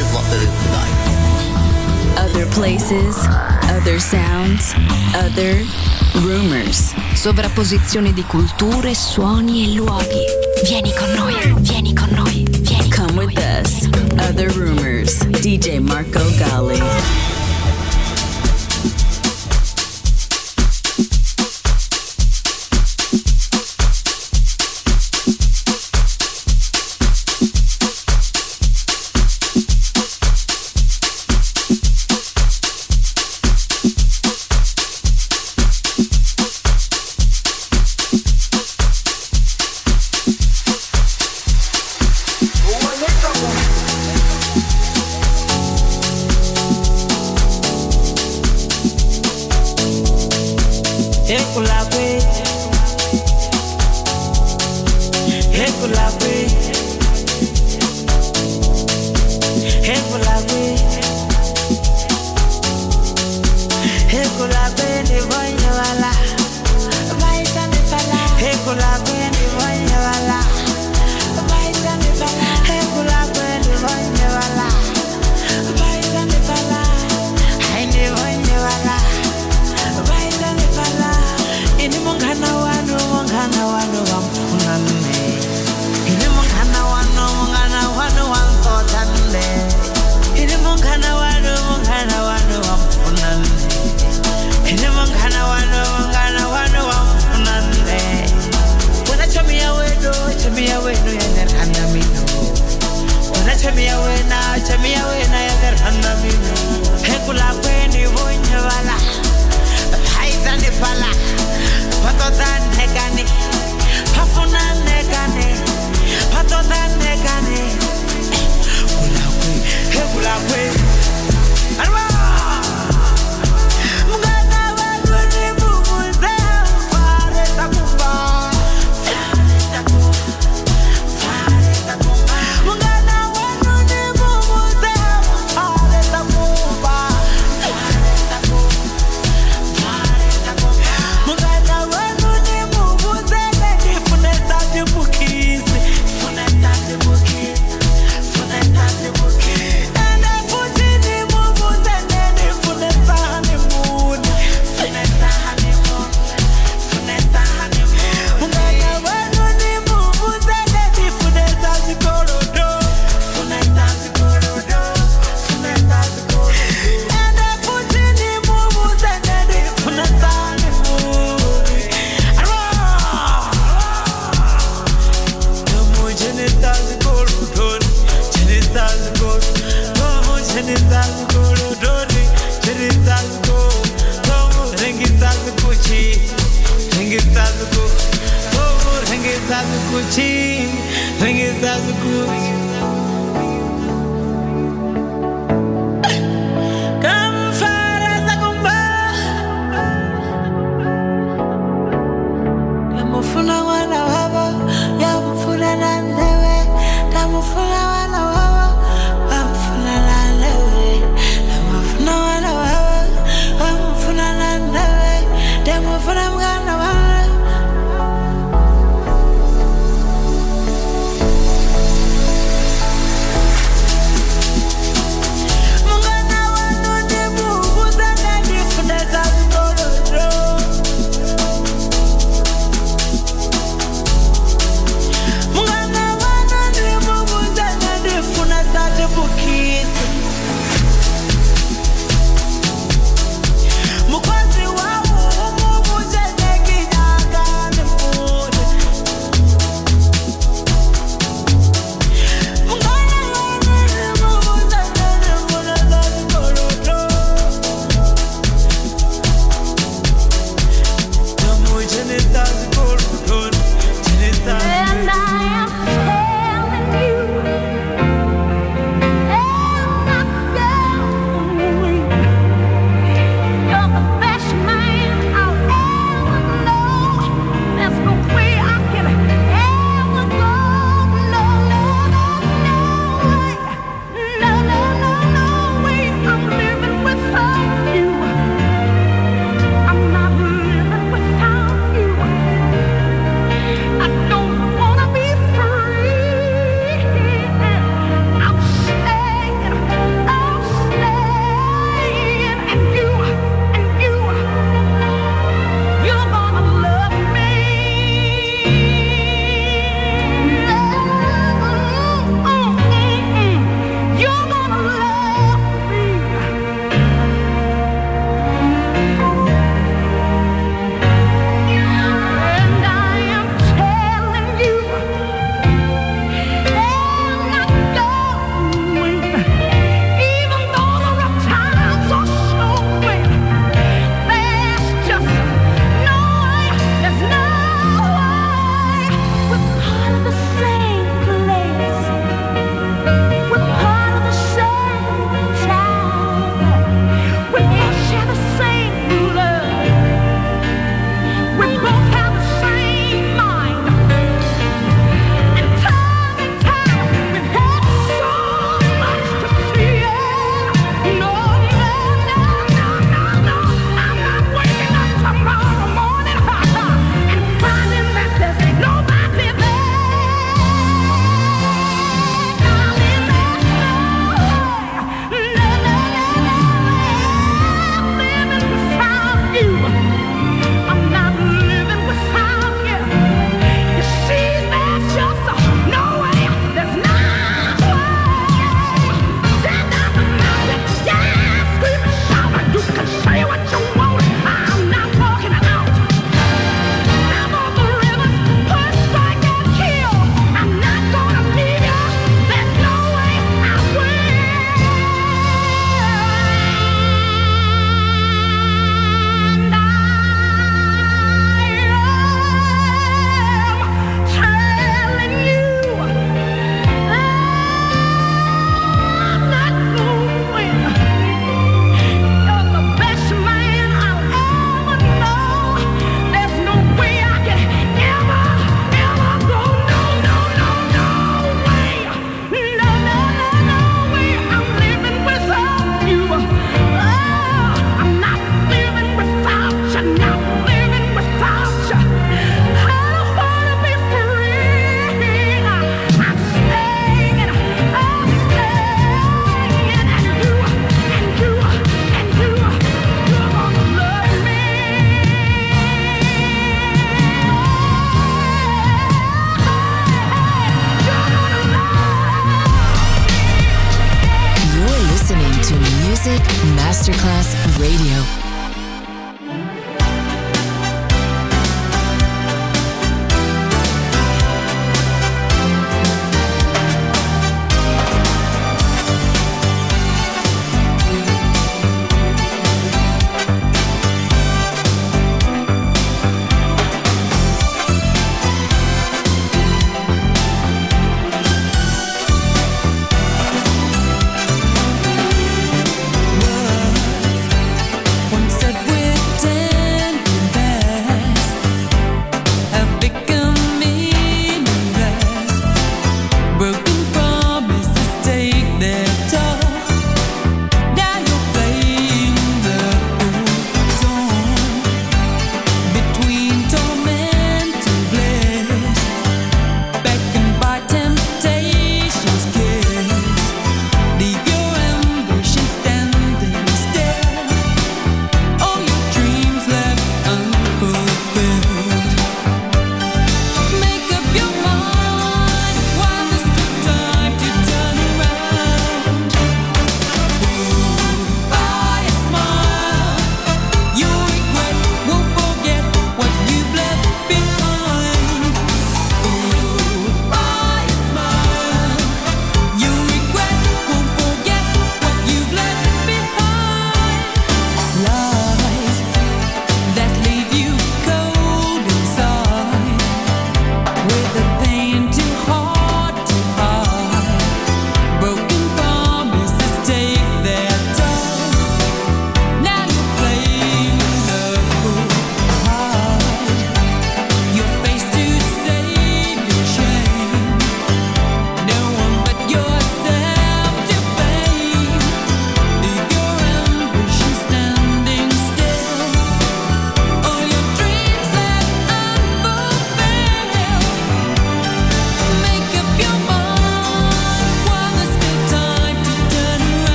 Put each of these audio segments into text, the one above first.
is what there is tonight. Other places, other sounds, other rumors. Sovrapposizione di culture, suoni e luoghi. Vieni con noi, vieni con noi, vieni Come with us. Other rumors. DJ Marco Gali. Renge tazuku, oh, renge tazuku, chim, renge tazuku.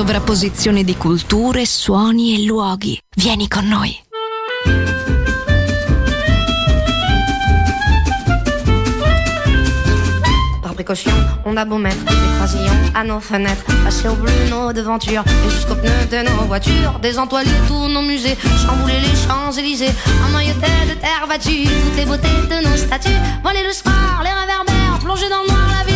Sovrapposizione di culture, suoni e luoghi. Vieni con noi. Par précaution, on a beau mettre des croisillons à nos fenêtres, passer au bleu nos devantures et jusqu'aux pneus de nos voitures, désentoiler tous nos musées, chambouler les Champs-Élysées, emmailloter de terre battue toutes les beautés de nos statues, voler le soir, les réverbères, plonger dans le noir la ville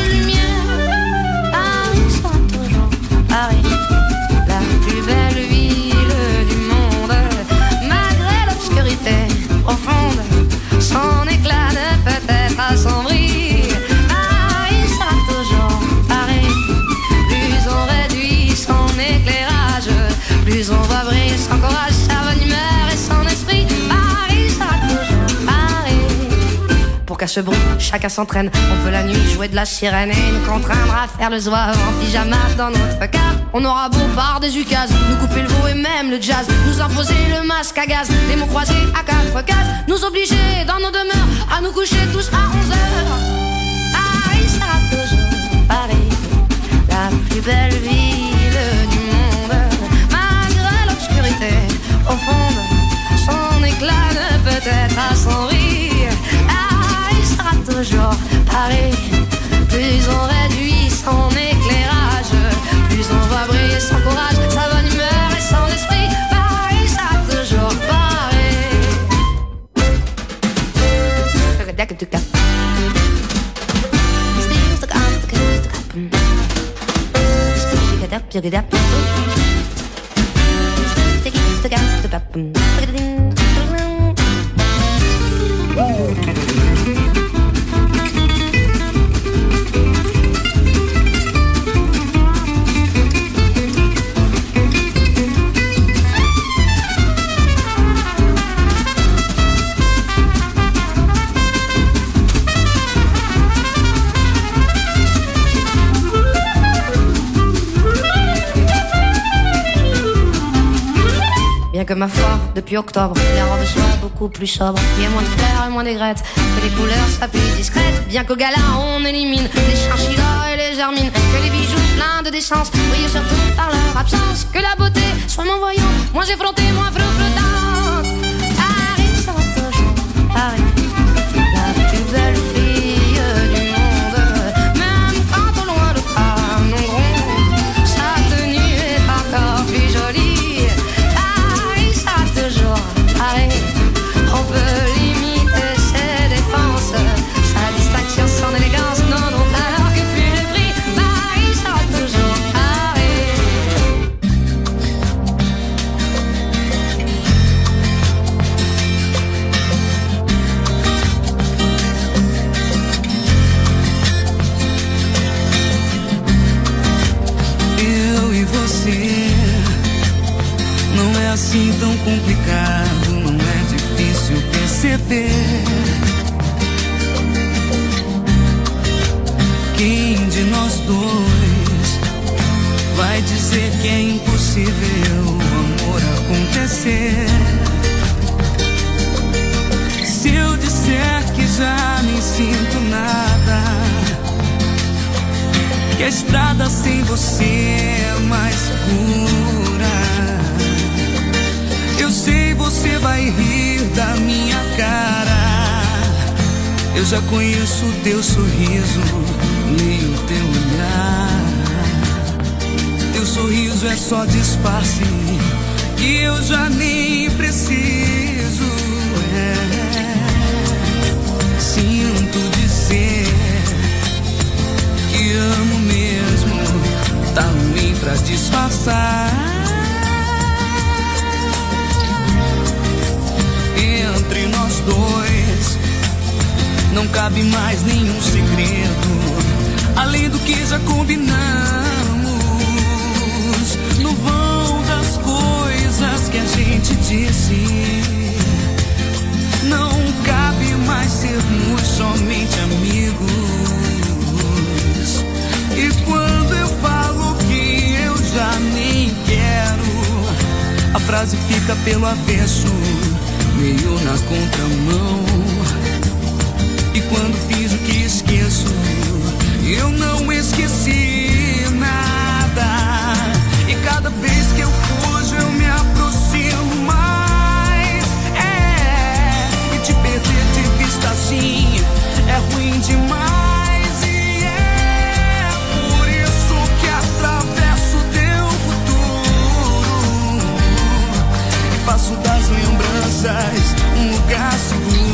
son éclat ne peut être assombri. Paris sera toujours Paris, plus on réduit son éclairage, plus on va briller son courage, sa bonne humeur et son esprit. Paris sera toujours Paris. Pour qu'à ce bruit, chacun s'entraîne. On peut la nuit jouer de la sirène et nous contraindre à faire le zouave en pyjama dans notre cave. On aura beau par des ukases, nous couper le veau et même le jazz, nous imposer le masque à gaz, des mots croisés à quatre cases, nous obliger dans nos demeures à nous coucher tous à 11 heures. Paris sera toujours Paris, la plus belle ville du monde, malgré l'obscurité profonde, son éclat ne peut être assombri. Paris sera toujours Paris, plus on réduit son éclairage, On voix briller son courage, sa bonne humeur et son esprit. Pareil, ça toujours pareil. Mmh. Depuis octobre, les robes soient beaucoup plus sobres. Il y a moins de fleurs et moins d'aigrettes, que les couleurs soient plus discrètes. Bien qu'au gala, on élimine les chinchillas et les germines. Que les bijoux pleins de décence brillent surtout par leur absence. Que la beauté soit moins voyante, moins effrontée, moins flottante. Que a estrada sem você é mais pura. Eu sei você vai rir da minha cara. Eu já conheço teu sorriso, leio o teu olhar. Teu sorriso é só disfarce que eu já nem preciso. Tá ruim pra disfarçar. Entre nós dois não cabe mais nenhum segredo, além do que já combinamos. No vão das coisas que a gente disse, não cabe mais sermos somente amigos. E quando eu falo já nem quero. A frase fica pelo avesso, meio na contramão. E quando fiz o que esqueço, eu não esqueci nada. E cada vez que eu fujo, eu me aproximo mais. É, e te perder de vista assim é ruim demais. faço das lembranças um lugar seguro.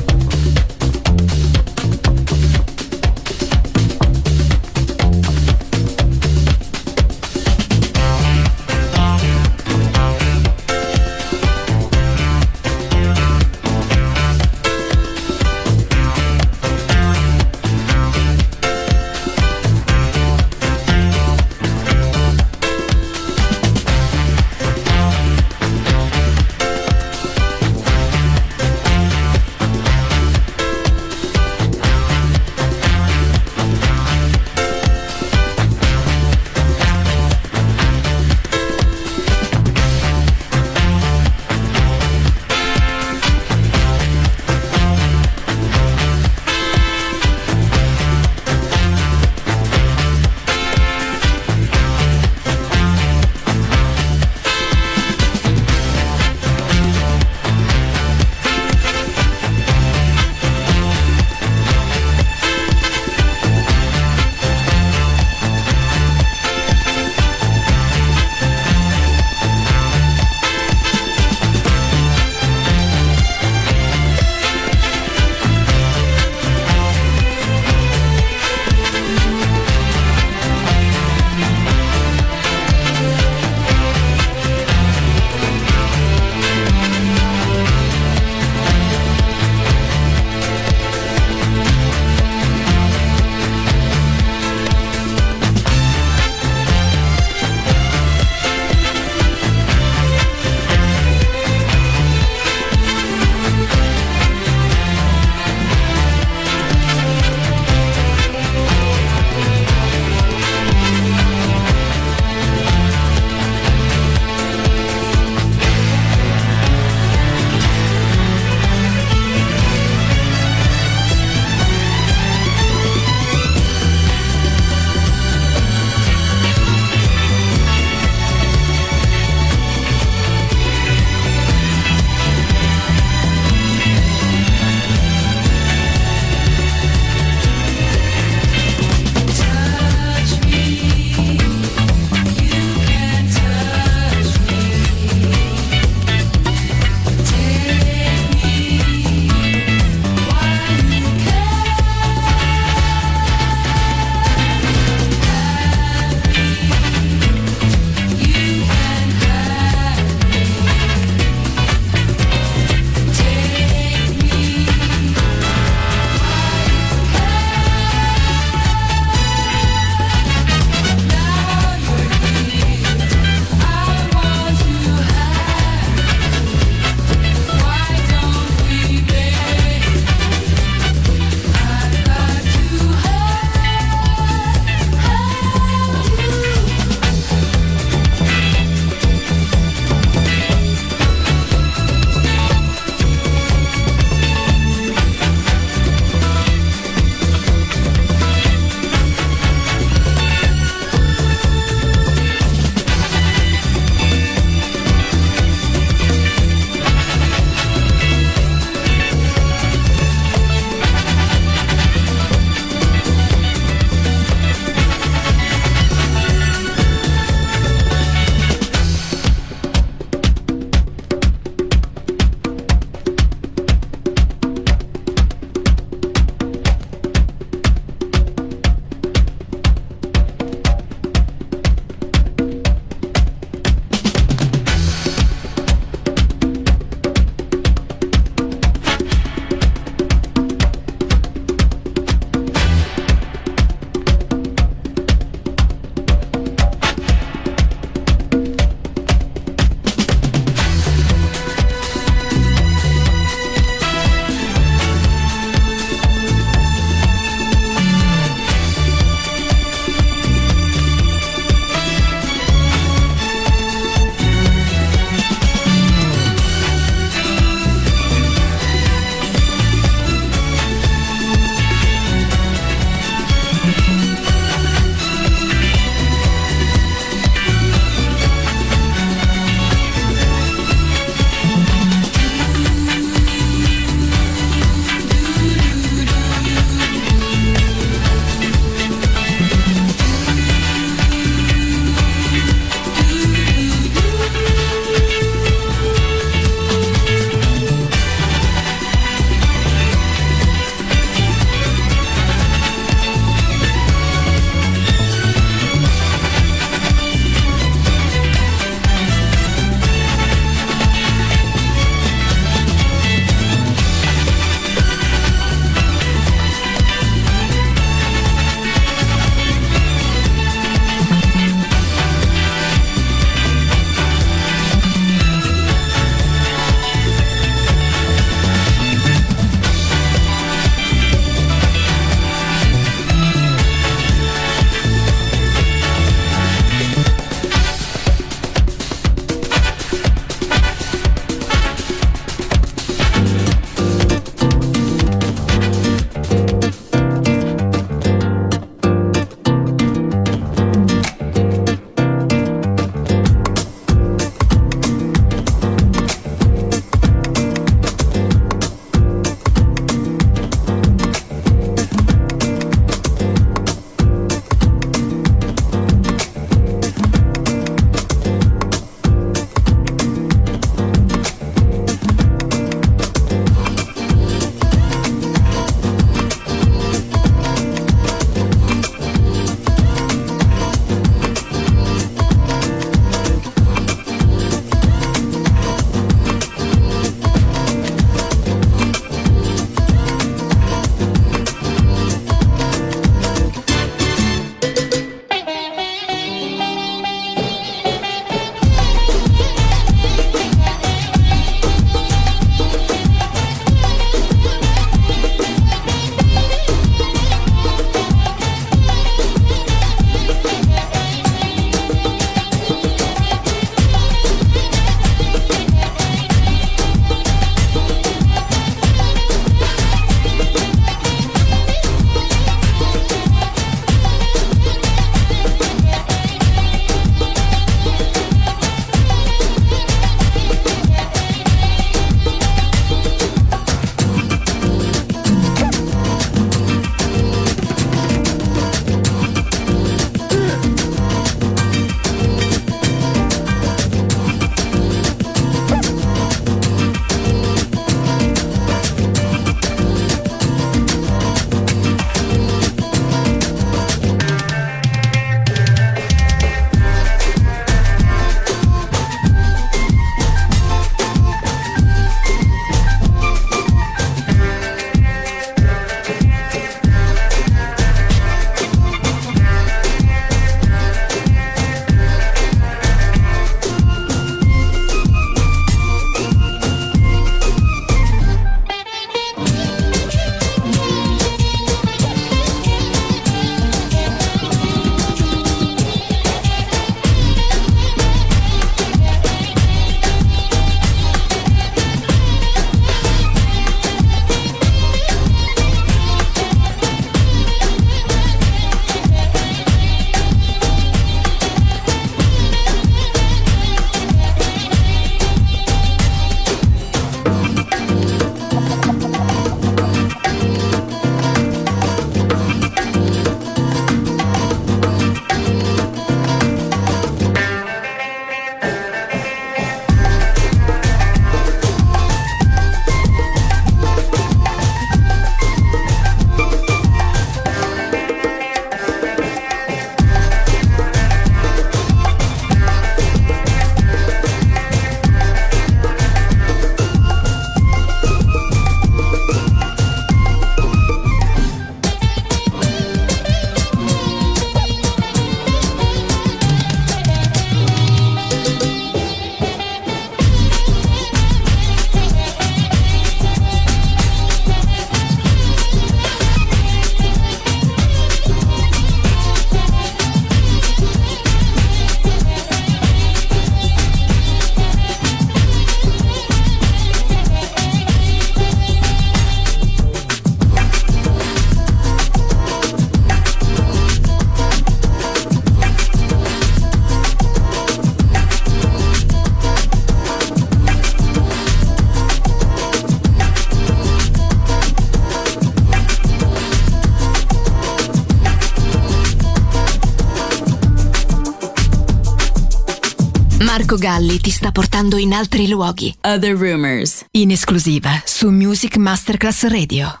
Marco Galli ti sta portando in altri luoghi. Other Rumors. In esclusiva su Music Masterclass Radio.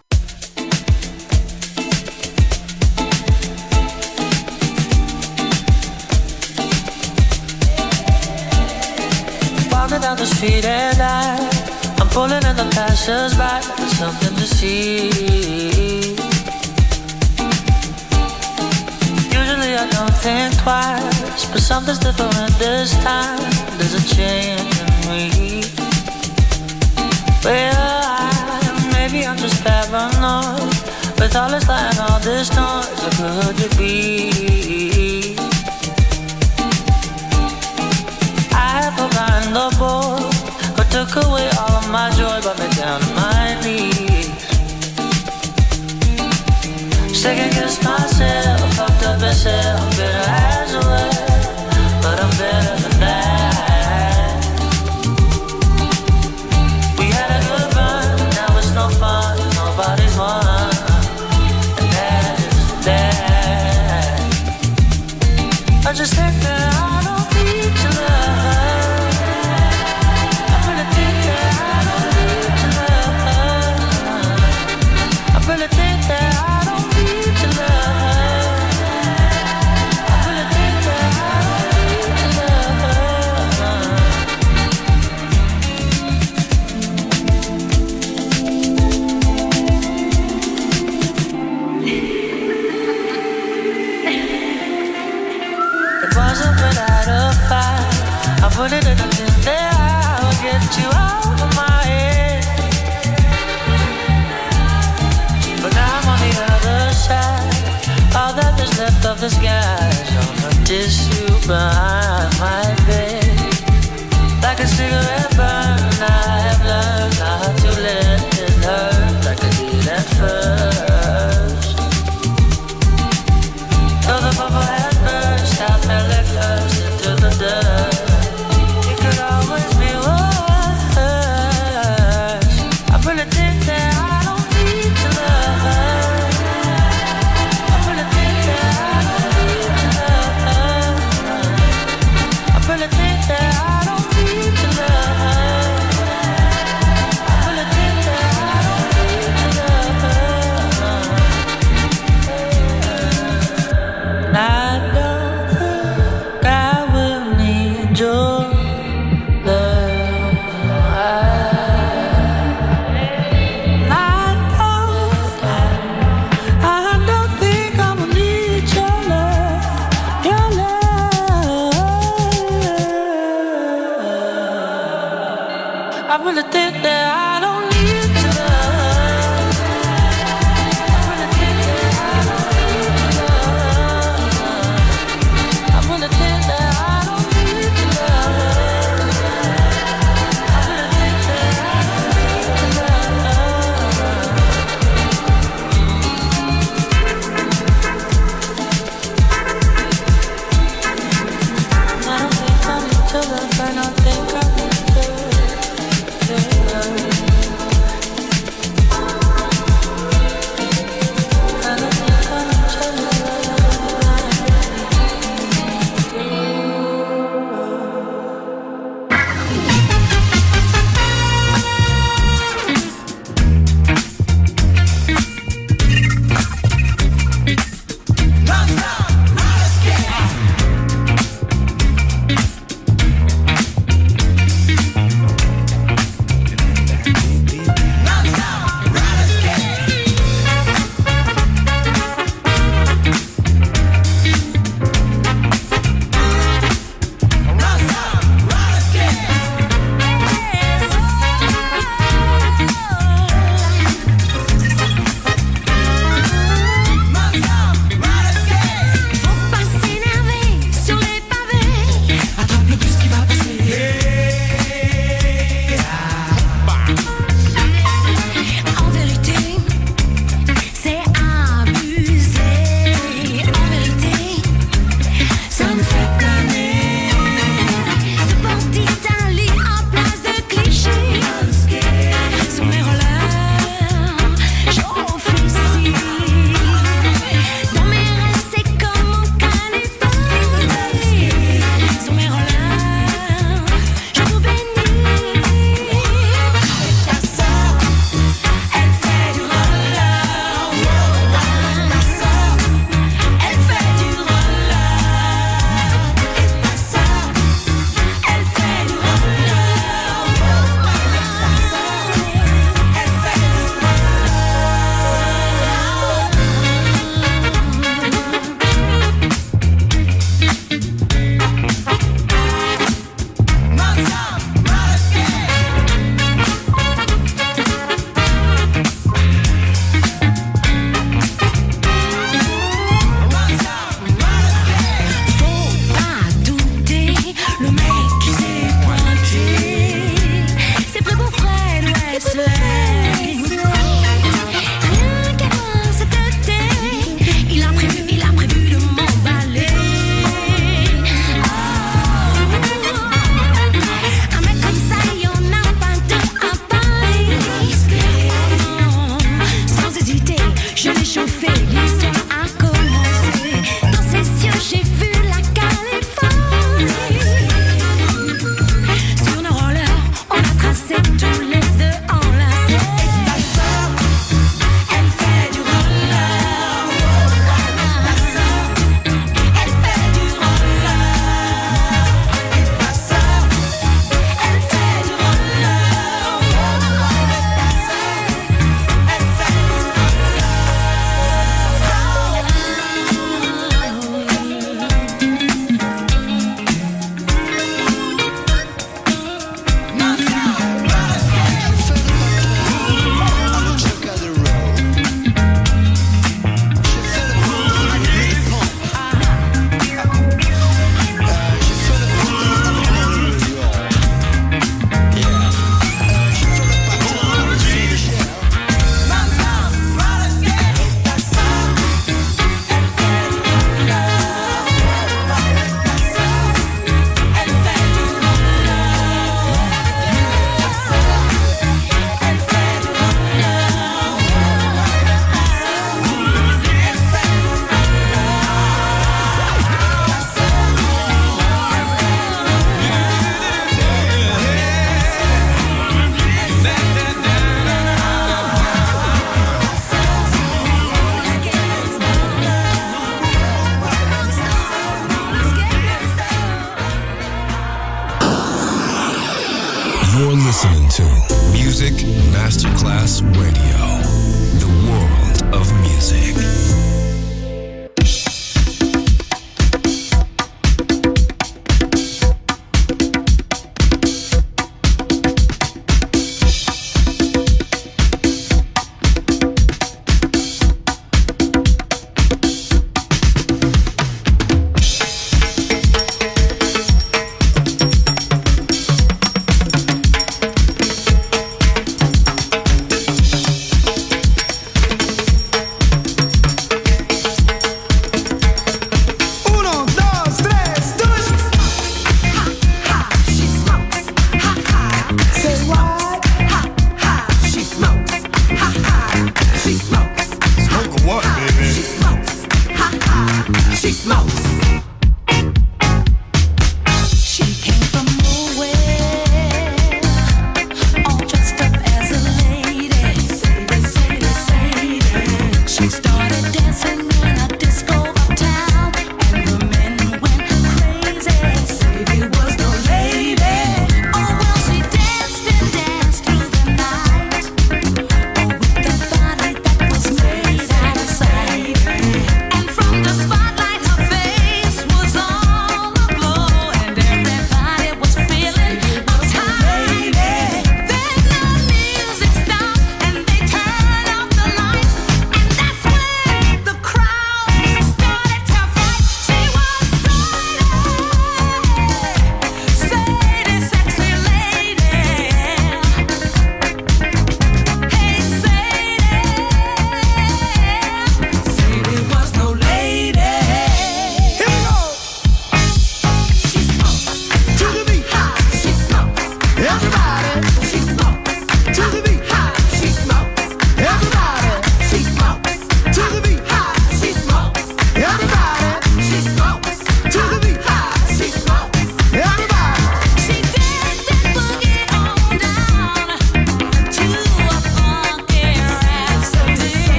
Walking down the street and I, I'm pulling in the passers by with something to see. Usually I don't think twice, but something's different this time. There's a change in me. Well, maybe I'm just paranoid. With all this light all this noise, could it be? I have forgotten the book, but took away all of my joy, brought me down my knees. Second guess myself, fucked up myself, bitter I really think that